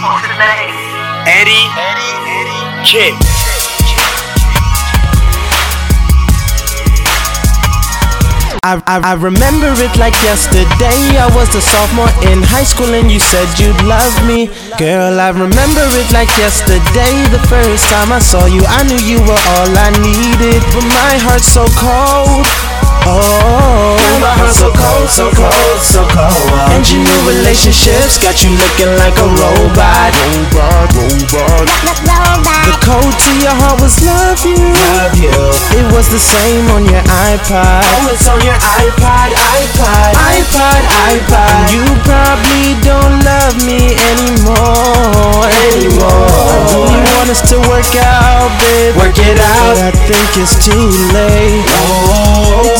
Eddy, Eddy, Kid. I, I, I remember it like yesterday. I was a sophomore in high school and you said you'd love me. Girl, I remember it like yesterday. The first time I saw you, I knew you were all I needed. But my heart's so cold. Oh, my heart's so cold, so cold, so cold. and your new relationships got you looking like a robot. Robot, robot. The code to your heart was love you. Love you. It was the same on your iPod. Oh, it's on your iPod, iPod, iPod, iPod. You probably don't love me anymore. Anymore. I really want us to work out, babe. Work it out. But I think it's too late. Oh,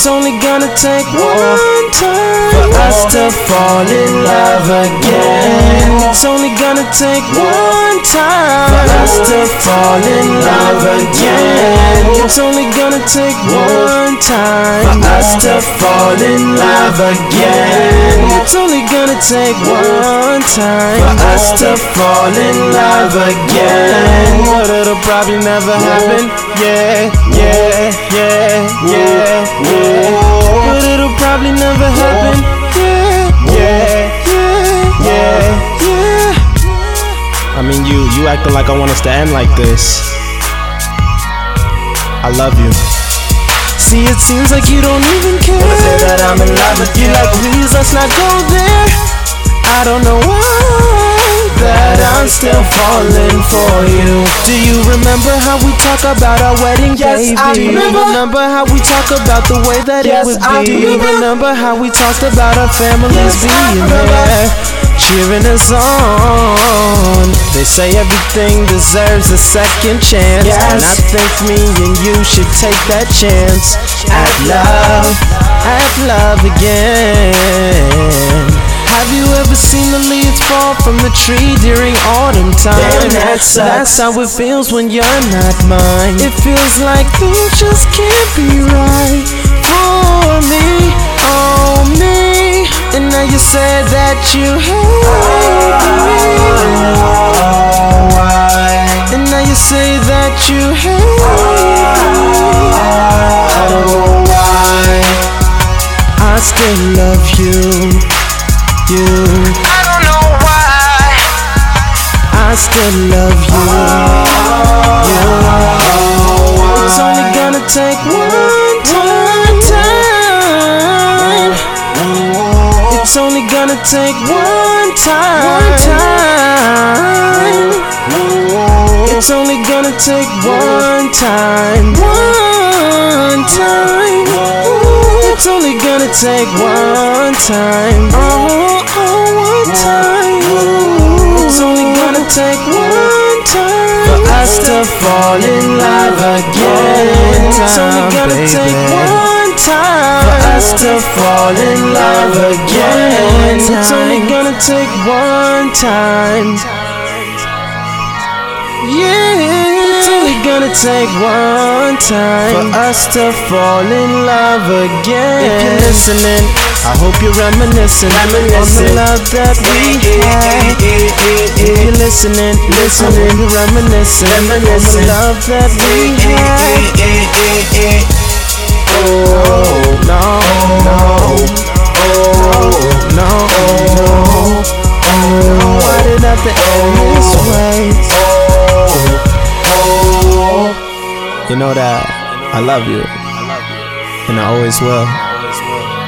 It's only gonna take one time for us to fall in love again. It's only gonna take one time for us to fall in love again. It's only gonna take one time for us to fall in love again. It's only gonna take one time for us to fall in love again. But it'll probably never happen. Yeah, yeah, yeah, yeah, yeah. Probably never happen. Yeah, yeah, yeah, yeah, yeah. I mean, you, you acting like I want us to end like this. I love you. See, it seems like you don't even care. Wanna say that I'm in love with You like, please, let's not go there. I don't know why still falling for you. Do you remember how we talk about our wedding, Yes, baby? I do you remember. remember how we talk about the way that Yes, it would I be? Do you remember. remember how we talked about our families Yes, I being remember. there? Cheering us on. They say everything deserves a second chance. Yes. And I think me and you should take that chance at love, at love again. Have you ever seen the leaves fall from the tree during autumn time? Damn, that sucks. That's how it feels when you're not mine. It feels like things just can't be right for me, oh me. And now you said that you I still love you, you. It's only gonna take one time. It's only gonna take one time. It's only gonna take one time, one time. It's only gonna take one time, oh, oh, one time. It's only take one time for us to fall in love again. It's only gonna take one time for us to fall in love again. It's only gonna take one time. Yeah, gonna take one time for us to fall in love again. If you're listening, I hope you're reminiscing, reminiscing. on the love that we had. If you're listening, listening, you're reminiscing, reminiscing on the love that we had. Oh no, no, oh no, no. Know that I love you, and I always will.